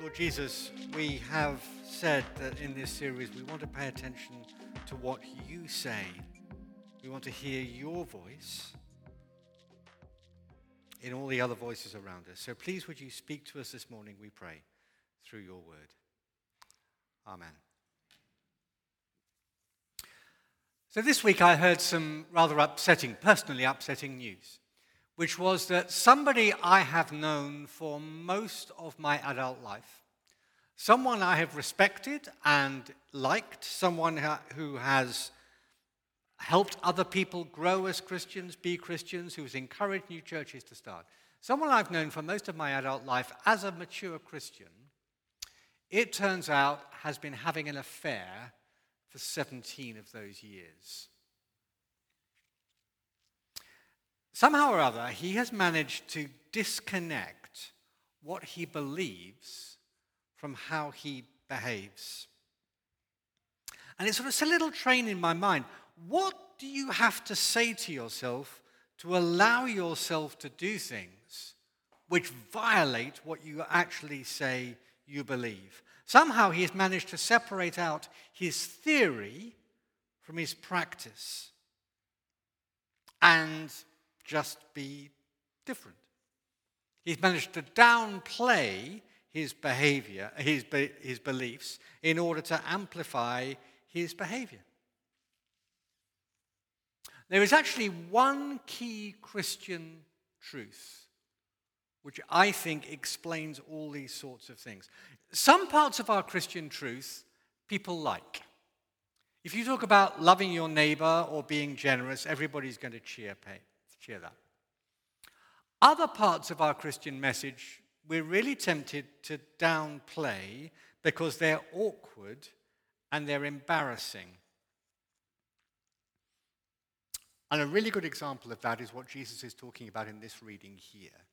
Lord Jesus, we have said that in this series we want to pay attention to what you say. We want to hear your voice in all the other voices around us. So please, would you speak to us this morning, we pray, through your word. Amen. So this week I heard some rather upsetting, personally upsetting news, which was that somebody I have known for most of my adult life, someone I have respected and liked, someone who has helped other people grow as Christians, be Christians, who has encouraged new churches to start. Someone I've known for most of my adult life as a mature Christian it turns out, has been having an affair for 17 of those years. Somehow or other, he has managed to disconnect what he believes from how he behaves. And it sort of set a little train in my mind. What do you have to say to yourself to allow yourself to do things which violate what you actually say you believe? Somehow he has managed to separate out his theory from his practice and just be different. He's managed to downplay his behavior, his, his beliefs, in order to amplify his behavior. There is actually one key Christian truth which I think explains all these sorts of things. Some parts of our Christian truth people like. If you talk about loving your neighbor or being generous, everybody's going to cheer, pay, cheer that. Other parts of our Christian message we're really tempted to downplay because they're awkward and they're embarrassing. And a really good example of that is what Jesus is talking about in this reading here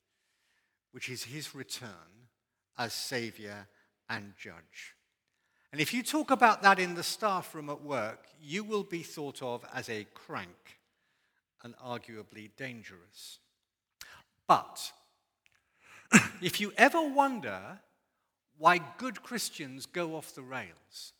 which is his return as Savior and Judge. And if you talk about that in the staff room at work, you will be thought of as a crank and arguably dangerous. But if you ever wonder why good Christians go off the rails,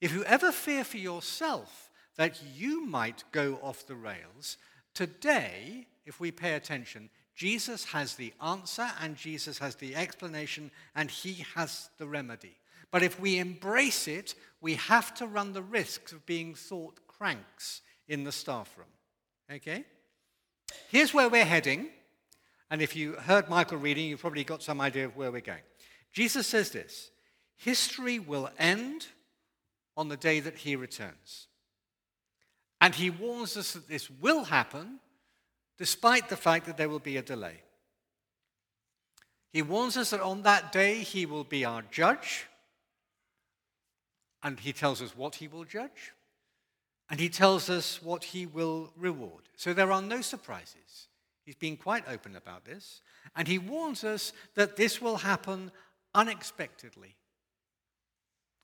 if you ever fear for yourself that you might go off the rails, today, if we pay attention, Jesus has the answer and Jesus has the explanation and he has the remedy. But if we embrace it, we have to run the risks of being thought cranks in the staff room. Okay? Here's where we're heading. And if you heard Michael reading, you've probably got some idea of where we're going. Jesus says this History will end on the day that he returns. And he warns us that this will happen despite the fact that there will be a delay. He warns us that on that day he will be our judge, and he tells us what he will judge, and he tells us what he will reward. So there are no surprises. He's been quite open about this, and he warns us that this will happen unexpectedly.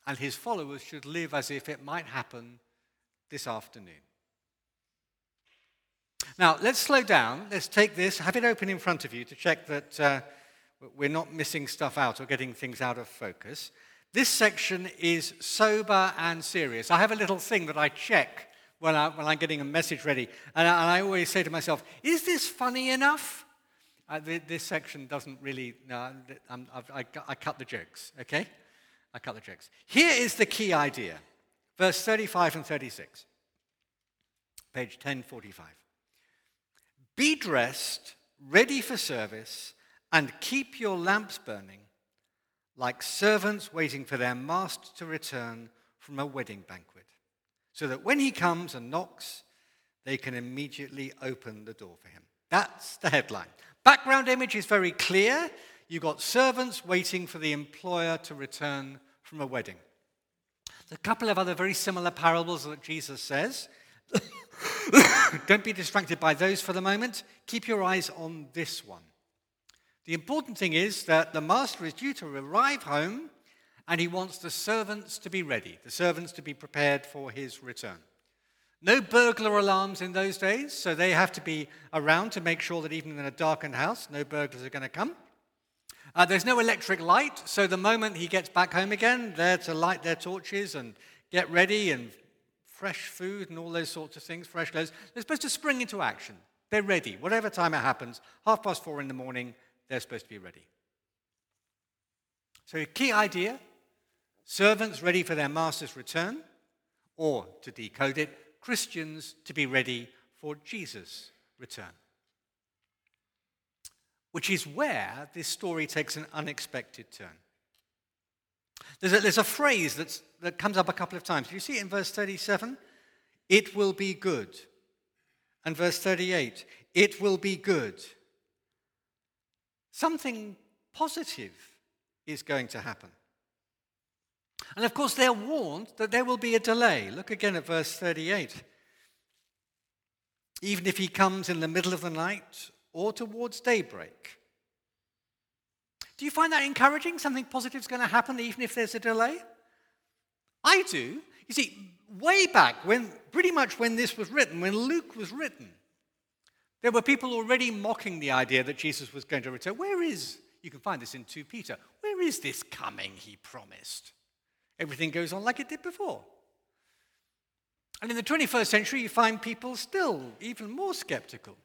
And his followers should live as if it might happen this afternoon. Now, let's slow down. Let's take this, have it open in front of you to check that uh, we're not missing stuff out or getting things out of focus. This section is sober and serious. I have a little thing that I check when, I, when I'm getting a message ready. And I, and I always say to myself, is this funny enough? Uh, this section doesn't really, no, I, I cut the jokes, okay? I cut the jokes. Here is the key idea verse 35 and 36, page 1045. Be dressed, ready for service, and keep your lamps burning, like servants waiting for their master to return from a wedding banquet, so that when he comes and knocks, they can immediately open the door for him. That's the headline. Background image is very clear. You've got servants waiting for the employer to return from a wedding. A couple of other very similar parables that Jesus says. Don't be distracted by those for the moment. Keep your eyes on this one. The important thing is that the master is due to arrive home and he wants the servants to be ready, the servants to be prepared for his return. No burglar alarms in those days, so they have to be around to make sure that even in a darkened house, no burglars are going to come. Uh, there's no electric light, so the moment he gets back home again, they're to light their torches and get ready and fresh food and all those sorts of things, fresh clothes. They're supposed to spring into action. They're ready. Whatever time it happens, half past four in the morning, they're supposed to be ready. So, a key idea servants ready for their master's return, or to decode it, Christians to be ready for Jesus' return. Which is where this story takes an unexpected turn. There's a, there's a phrase that's, that comes up a couple of times. You see it in verse 37? It will be good. And verse 38, it will be good. Something positive is going to happen. And of course, they're warned that there will be a delay. Look again at verse 38. Even if he comes in the middle of the night or towards daybreak. Do you find that encouraging? Something positive is going to happen even if there's a delay? I do. You see, way back when, pretty much when this was written, when Luke was written, there were people already mocking the idea that Jesus was going to return. Where is, you can find this in 2 Peter, where is this coming he promised? Everything goes on like it did before. And in the 21st century, you find people still even more skeptical,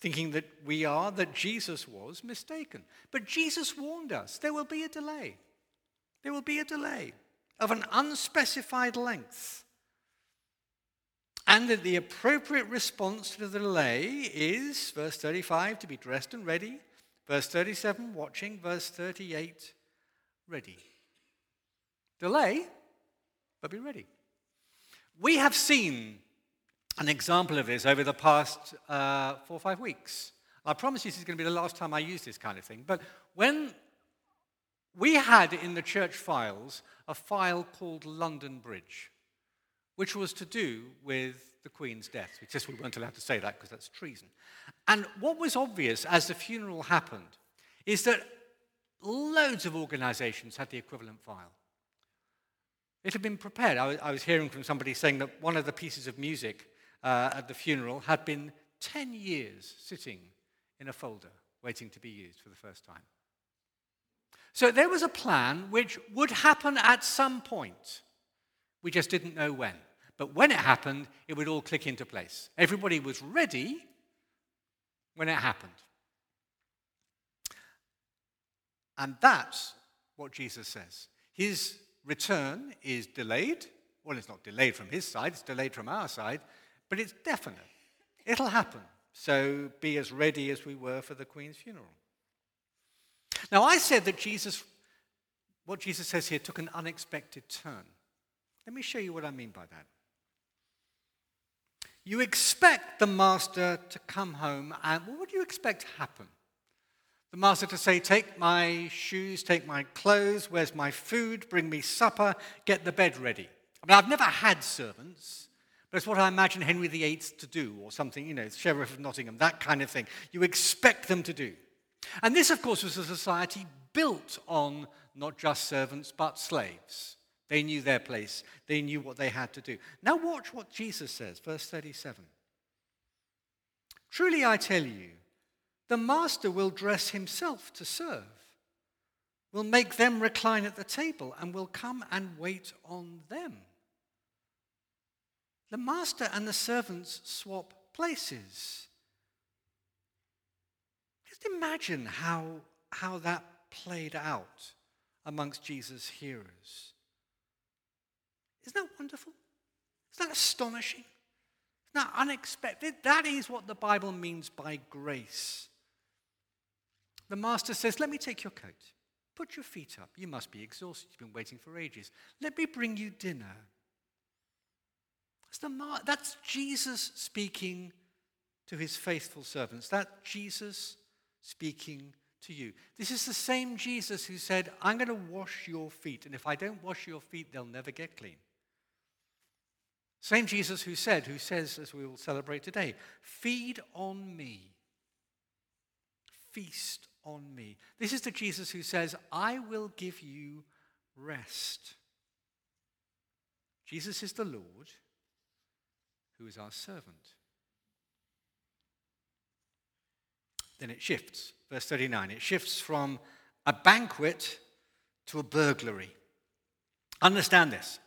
thinking that we are, that Jesus was mistaken. But Jesus warned us there will be a delay. There will be a delay of an unspecified length. And that the appropriate response to the delay is, verse 35, to be dressed and ready, verse 37, watching, verse 38, ready. Delay, but be ready. We have seen an example of this over the past uh, four or five weeks. I promise you this is going to be the last time I use this kind of thing. But when we had in the church files a file called London Bridge, which was to do with the Queen's death. We just we weren't allowed to say that because that's treason. And what was obvious as the funeral happened is that loads of organizations had the equivalent file. It had been prepared. I was, hearing from somebody saying that one of the pieces of music uh, at the funeral had been 10 years sitting in a folder waiting to be used for the first time. So there was a plan which would happen at some point. We just didn't know when. But when it happened, it would all click into place. Everybody was ready when it happened. And that's what Jesus says. His return is delayed. Well, it's not delayed from his side, it's delayed from our side, but it's definite. It'll happen. So be as ready as we were for the Queen's funeral. Now, I said that Jesus, what Jesus says here, took an unexpected turn. Let me show you what I mean by that. You expect the master to come home, and what do you expect to happen? The master to say, Take my shoes, take my clothes, where's my food, bring me supper, get the bed ready. I mean, I've never had servants, but it's what I imagine Henry VIII to do, or something, you know, Sheriff of Nottingham, that kind of thing. You expect them to do. And this, of course, was a society built on not just servants, but slaves. They knew their place, they knew what they had to do. Now, watch what Jesus says, verse 37. Truly, I tell you, the master will dress himself to serve, will make them recline at the table, and will come and wait on them. The master and the servants swap places. Just imagine how, how that played out amongst Jesus' hearers. Isn't that wonderful? Isn't that astonishing? Isn't that unexpected? That is what the Bible means by grace. The master says, Let me take your coat. Put your feet up. You must be exhausted. You've been waiting for ages. Let me bring you dinner. That's, the, that's Jesus speaking to his faithful servants. That's Jesus speaking to you. This is the same Jesus who said, I'm going to wash your feet, and if I don't wash your feet, they'll never get clean. Same Jesus who said, who says, as we will celebrate today, feed on me, feast on me. This is the Jesus who says, I will give you rest. Jesus is the Lord who is our servant. Then it shifts. Verse 39 it shifts from a banquet to a burglary. Understand this.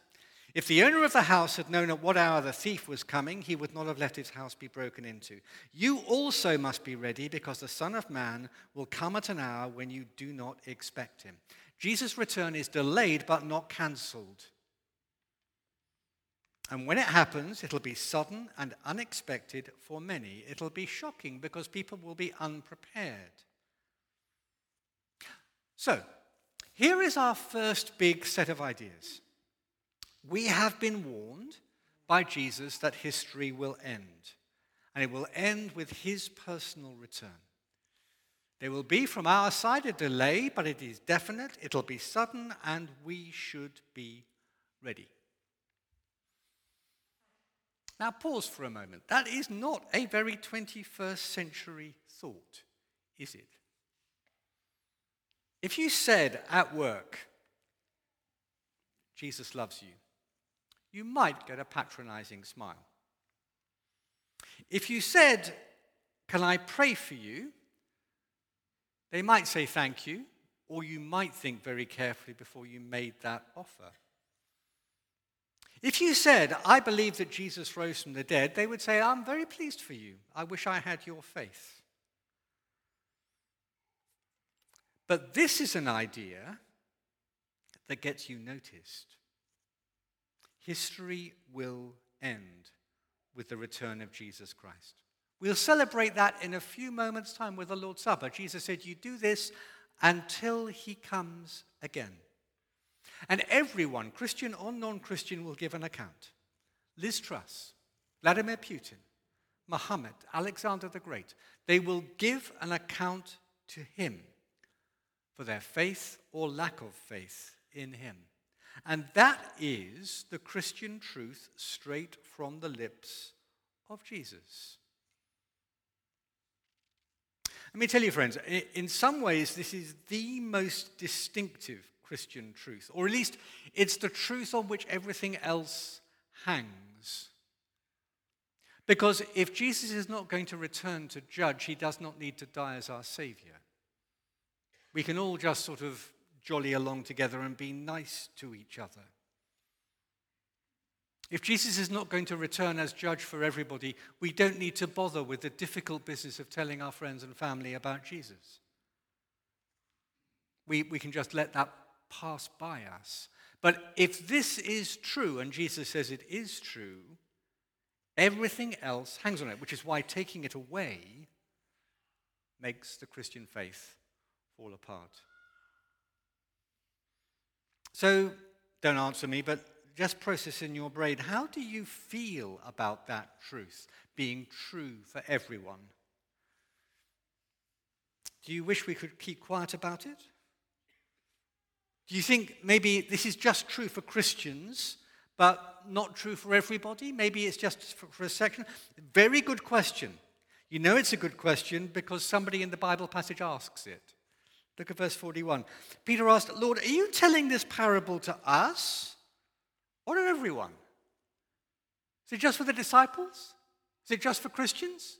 If the owner of the house had known at what hour the thief was coming, he would not have let his house be broken into. You also must be ready because the Son of Man will come at an hour when you do not expect him. Jesus' return is delayed but not cancelled. And when it happens, it'll be sudden and unexpected for many. It'll be shocking because people will be unprepared. So, here is our first big set of ideas. We have been warned by Jesus that history will end, and it will end with his personal return. There will be from our side a delay, but it is definite, it'll be sudden, and we should be ready. Now, pause for a moment. That is not a very 21st century thought, is it? If you said at work, Jesus loves you, you might get a patronizing smile. If you said, Can I pray for you? they might say thank you, or you might think very carefully before you made that offer. If you said, I believe that Jesus rose from the dead, they would say, I'm very pleased for you. I wish I had your faith. But this is an idea that gets you noticed. History will end with the return of Jesus Christ. We'll celebrate that in a few moments' time with the Lord's Supper. Jesus said, You do this until he comes again. And everyone, Christian or non Christian, will give an account. Liz Truss, Vladimir Putin, Muhammad, Alexander the Great, they will give an account to him for their faith or lack of faith in him. And that is the Christian truth straight from the lips of Jesus. Let me tell you, friends, in some ways, this is the most distinctive Christian truth, or at least it's the truth on which everything else hangs. Because if Jesus is not going to return to judge, he does not need to die as our Savior. We can all just sort of jolly along together and be nice to each other. If Jesus is not going to return as judge for everybody, we don't need to bother with the difficult business of telling our friends and family about Jesus. We, we can just let that pass by us. But if this is true, and Jesus says it is true, everything else hangs on it, which is why taking it away makes the Christian faith fall apart. So, don't answer me, but just process in your brain how do you feel about that truth being true for everyone? Do you wish we could keep quiet about it? Do you think maybe this is just true for Christians, but not true for everybody? Maybe it's just for, for a section? Very good question. You know it's a good question because somebody in the Bible passage asks it. Look at verse 41. Peter asked, Lord, are you telling this parable to us or to everyone? Is it just for the disciples? Is it just for Christians?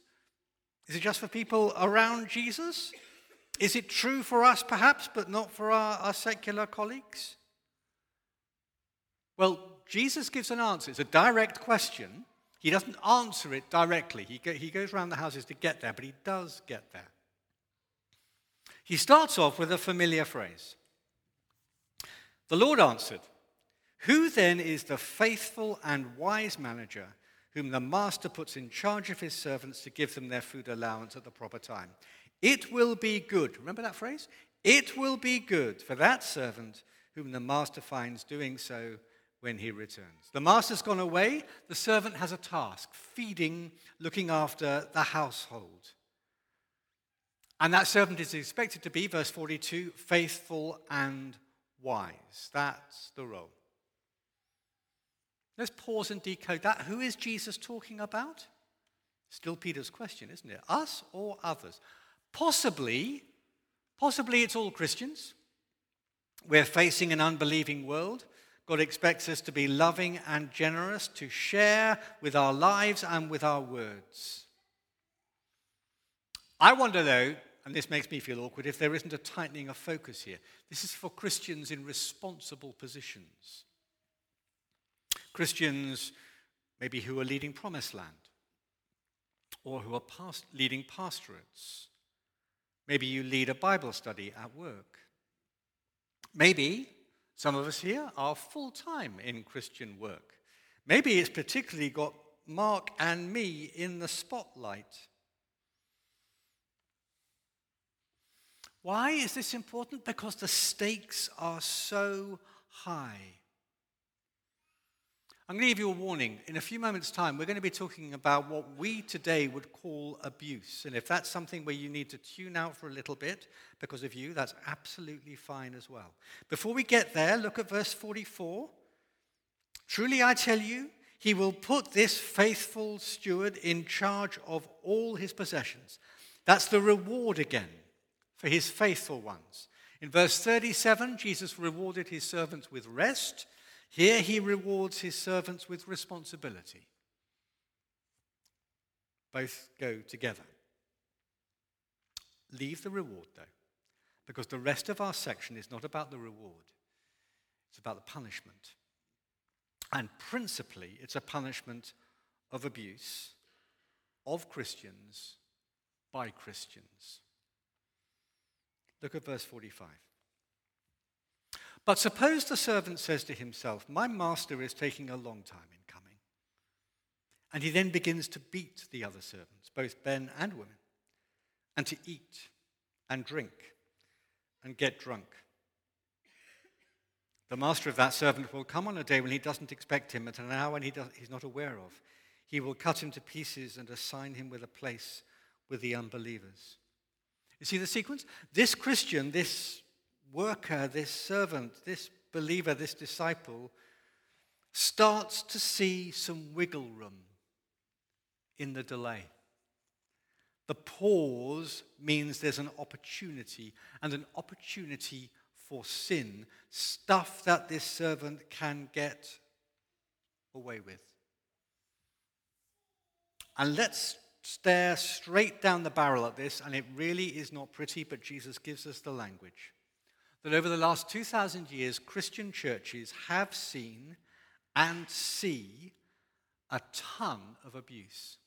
Is it just for people around Jesus? Is it true for us, perhaps, but not for our, our secular colleagues? Well, Jesus gives an answer. It's a direct question. He doesn't answer it directly. He, go, he goes around the houses to get there, but he does get there. He starts off with a familiar phrase The Lord answered, Who then is the faithful and wise manager whom the master puts in charge of his servants to give them their food allowance at the proper time? It will be good. Remember that phrase? It will be good for that servant whom the master finds doing so when he returns. The master's gone away, the servant has a task feeding, looking after the household. And that servant is expected to be, verse 42, faithful and wise. That's the role. Let's pause and decode that. Who is Jesus talking about? Still Peter's question, isn't it? Us or others? Possibly, possibly it's all Christians. We're facing an unbelieving world. God expects us to be loving and generous, to share with our lives and with our words. I wonder, though, and this makes me feel awkward, if there isn't a tightening of focus here. This is for Christians in responsible positions. Christians, maybe who are leading Promised Land, or who are past, leading pastorates. Maybe you lead a Bible study at work. Maybe some of us here are full time in Christian work. Maybe it's particularly got Mark and me in the spotlight. Why is this important? Because the stakes are so high. I'm going to give you a warning. In a few moments' time, we're going to be talking about what we today would call abuse. And if that's something where you need to tune out for a little bit because of you, that's absolutely fine as well. Before we get there, look at verse 44. Truly I tell you, he will put this faithful steward in charge of all his possessions. That's the reward again for his faithful ones. In verse 37, Jesus rewarded his servants with rest. Here he rewards his servants with responsibility. Both go together. Leave the reward, though, because the rest of our section is not about the reward, it's about the punishment. And principally, it's a punishment of abuse of Christians by Christians. Look at verse 45. But suppose the servant says to himself, My master is taking a long time in coming. And he then begins to beat the other servants, both men and women, and to eat and drink and get drunk. The master of that servant will come on a day when he doesn't expect him, at an hour when he does, he's not aware of. He will cut him to pieces and assign him with a place with the unbelievers. You see the sequence? This Christian, this worker, this servant, this believer, this disciple starts to see some wiggle room in the delay. The pause means there's an opportunity, and an opportunity for sin, stuff that this servant can get away with. And let's stare straight down the barrel at this, and it really is not pretty, but Jesus gives us the language that over the last 2,000 years, Christian churches have seen and see a ton of abuse.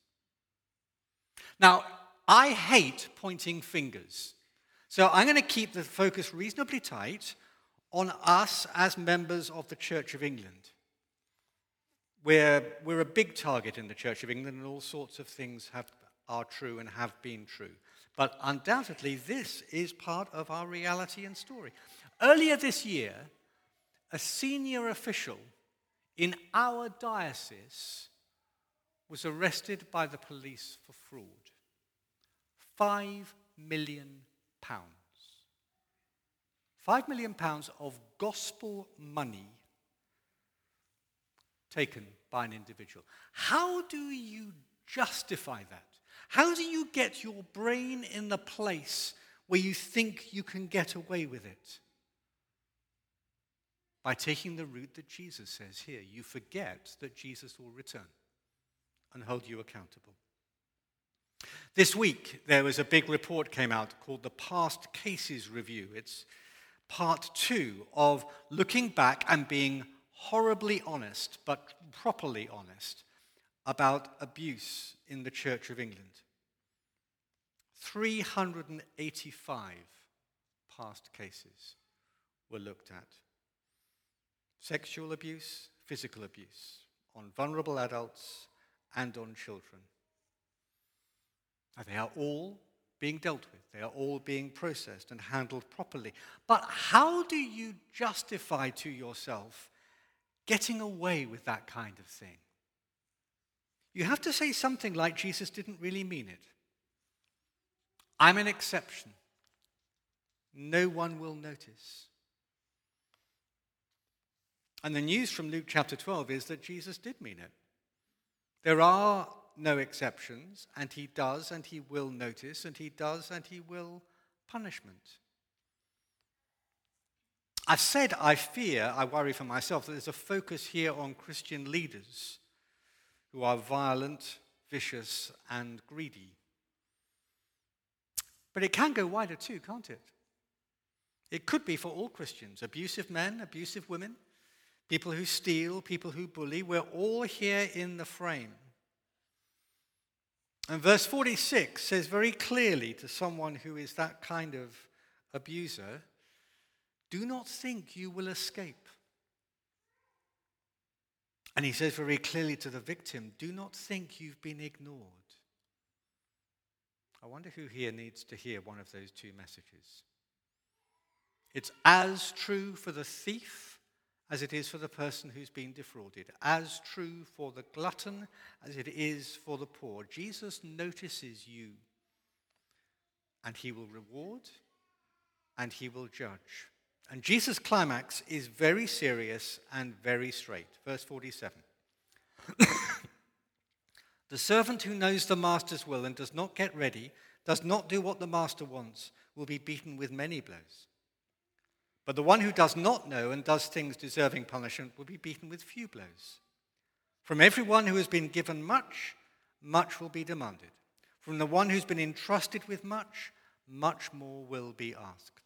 Now, I hate pointing fingers. So I'm going to keep the focus reasonably tight on us as members of the Church of England. We're, we're a big target in the Church of England, and all sorts of things have, are true and have been true. But undoubtedly, this is part of our reality and story. Earlier this year, a senior official in our diocese was arrested by the police for fraud. Five million pounds. Five million pounds of gospel money taken by an individual. How do you justify that? How do you get your brain in the place where you think you can get away with it? By taking the route that Jesus says here. You forget that Jesus will return and hold you accountable. This week, there was a big report came out called the Past Cases Review. It's part two of looking back and being horribly honest, but properly honest, about abuse in the Church of England. 385 past cases were looked at sexual abuse, physical abuse on vulnerable adults and on children. they are all being dealt with, they are all being processed and handled properly. But how do you justify to yourself getting away with that kind of thing? You have to say something like Jesus didn't really mean it. I'm an exception. No one will notice. And the news from Luke chapter 12 is that Jesus did mean it. There are no exceptions, and he does and he will notice, and he does and he will punishment. I've said I fear, I worry for myself, that there's a focus here on Christian leaders who are violent, vicious, and greedy. But it can go wider too, can't it? It could be for all Christians abusive men, abusive women, people who steal, people who bully. We're all here in the frame. And verse 46 says very clearly to someone who is that kind of abuser do not think you will escape. And he says very clearly to the victim do not think you've been ignored. I wonder who here needs to hear one of those two messages. It's as true for the thief as it is for the person who's been defrauded, as true for the glutton as it is for the poor. Jesus notices you, and he will reward and he will judge. And Jesus' climax is very serious and very straight. Verse 47. the servant who knows the master's will and does not get ready, does not do what the master wants, will be beaten with many blows. But the one who does not know and does things deserving punishment will be beaten with few blows. From everyone who has been given much, much will be demanded. From the one who's been entrusted with much, much more will be asked.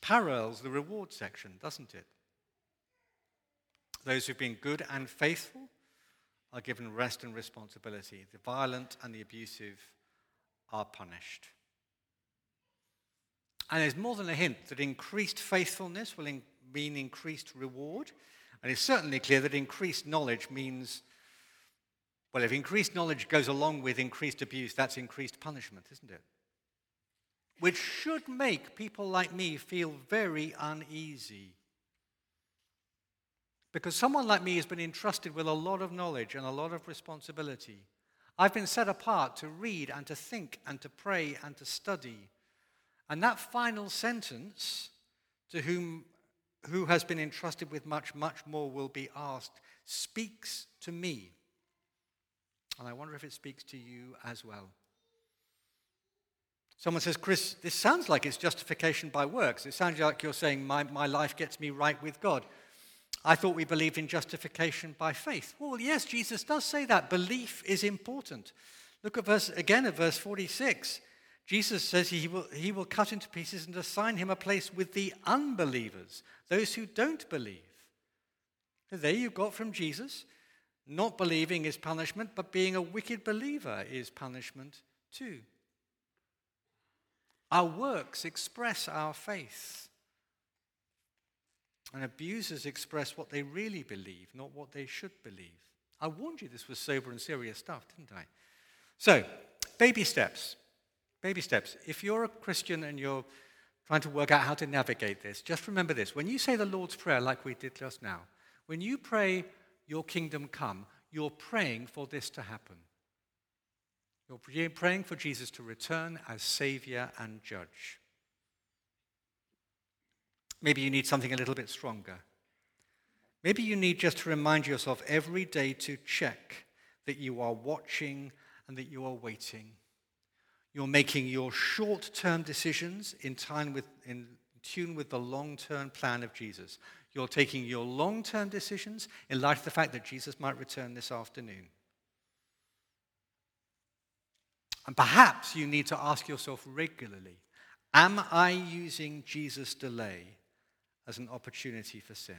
Parallels the reward section, doesn't it? Those who've been good and faithful are given rest and responsibility. The violent and the abusive are punished. And there's more than a hint that increased faithfulness will in- mean increased reward. And it's certainly clear that increased knowledge means, well, if increased knowledge goes along with increased abuse, that's increased punishment, isn't it? Which should make people like me feel very uneasy. Because someone like me has been entrusted with a lot of knowledge and a lot of responsibility. I've been set apart to read and to think and to pray and to study. And that final sentence, to whom who has been entrusted with much, much more will be asked, speaks to me. And I wonder if it speaks to you as well. Someone says, Chris, this sounds like it's justification by works. It sounds like you're saying, my, my life gets me right with God. I thought we believed in justification by faith. Well, yes, Jesus does say that. Belief is important. Look at verse again at verse 46. Jesus says he will, he will cut into pieces and assign him a place with the unbelievers, those who don't believe. There you got from Jesus. Not believing is punishment, but being a wicked believer is punishment too. Our works express our faith. And abusers express what they really believe, not what they should believe. I warned you this was sober and serious stuff, didn't I? So, baby steps. Baby steps. If you're a Christian and you're trying to work out how to navigate this, just remember this. When you say the Lord's Prayer, like we did just now, when you pray, Your kingdom come, you're praying for this to happen. You're praying for Jesus to return as Savior and Judge. Maybe you need something a little bit stronger. Maybe you need just to remind yourself every day to check that you are watching and that you are waiting. You're making your short term decisions in, time with, in tune with the long term plan of Jesus. You're taking your long term decisions in light of the fact that Jesus might return this afternoon. And perhaps you need to ask yourself regularly Am I using Jesus' delay as an opportunity for sin?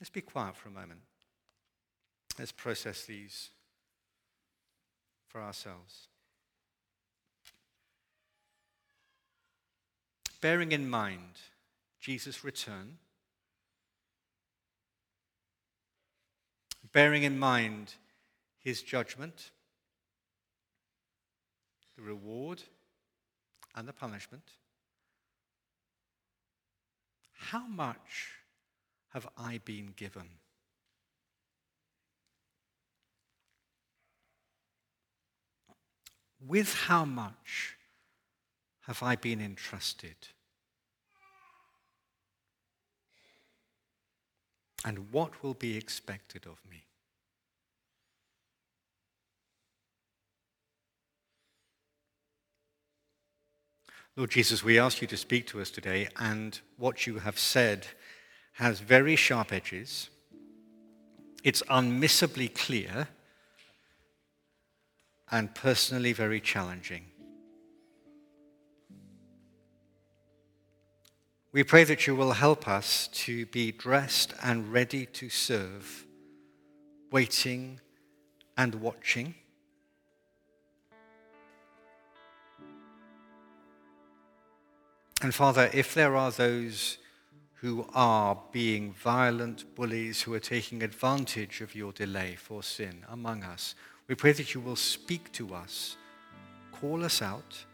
Let's be quiet for a moment. Let's process these for ourselves. Bearing in mind Jesus' return, bearing in mind his judgment, the reward and the punishment. How much have I been given? With how much have I been entrusted? And what will be expected of me? Lord Jesus, we ask you to speak to us today, and what you have said has very sharp edges. It's unmissably clear and personally very challenging. We pray that you will help us to be dressed and ready to serve, waiting and watching And Father, if there are those who are being violent bullies, who are taking advantage of your delay for sin among us, we pray that you will speak to us, call us out,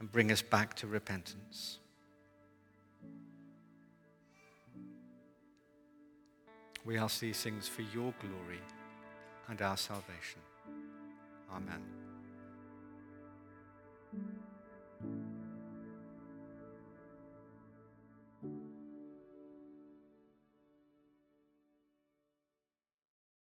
and bring us back to repentance. We ask these things for your glory and our salvation. Amen.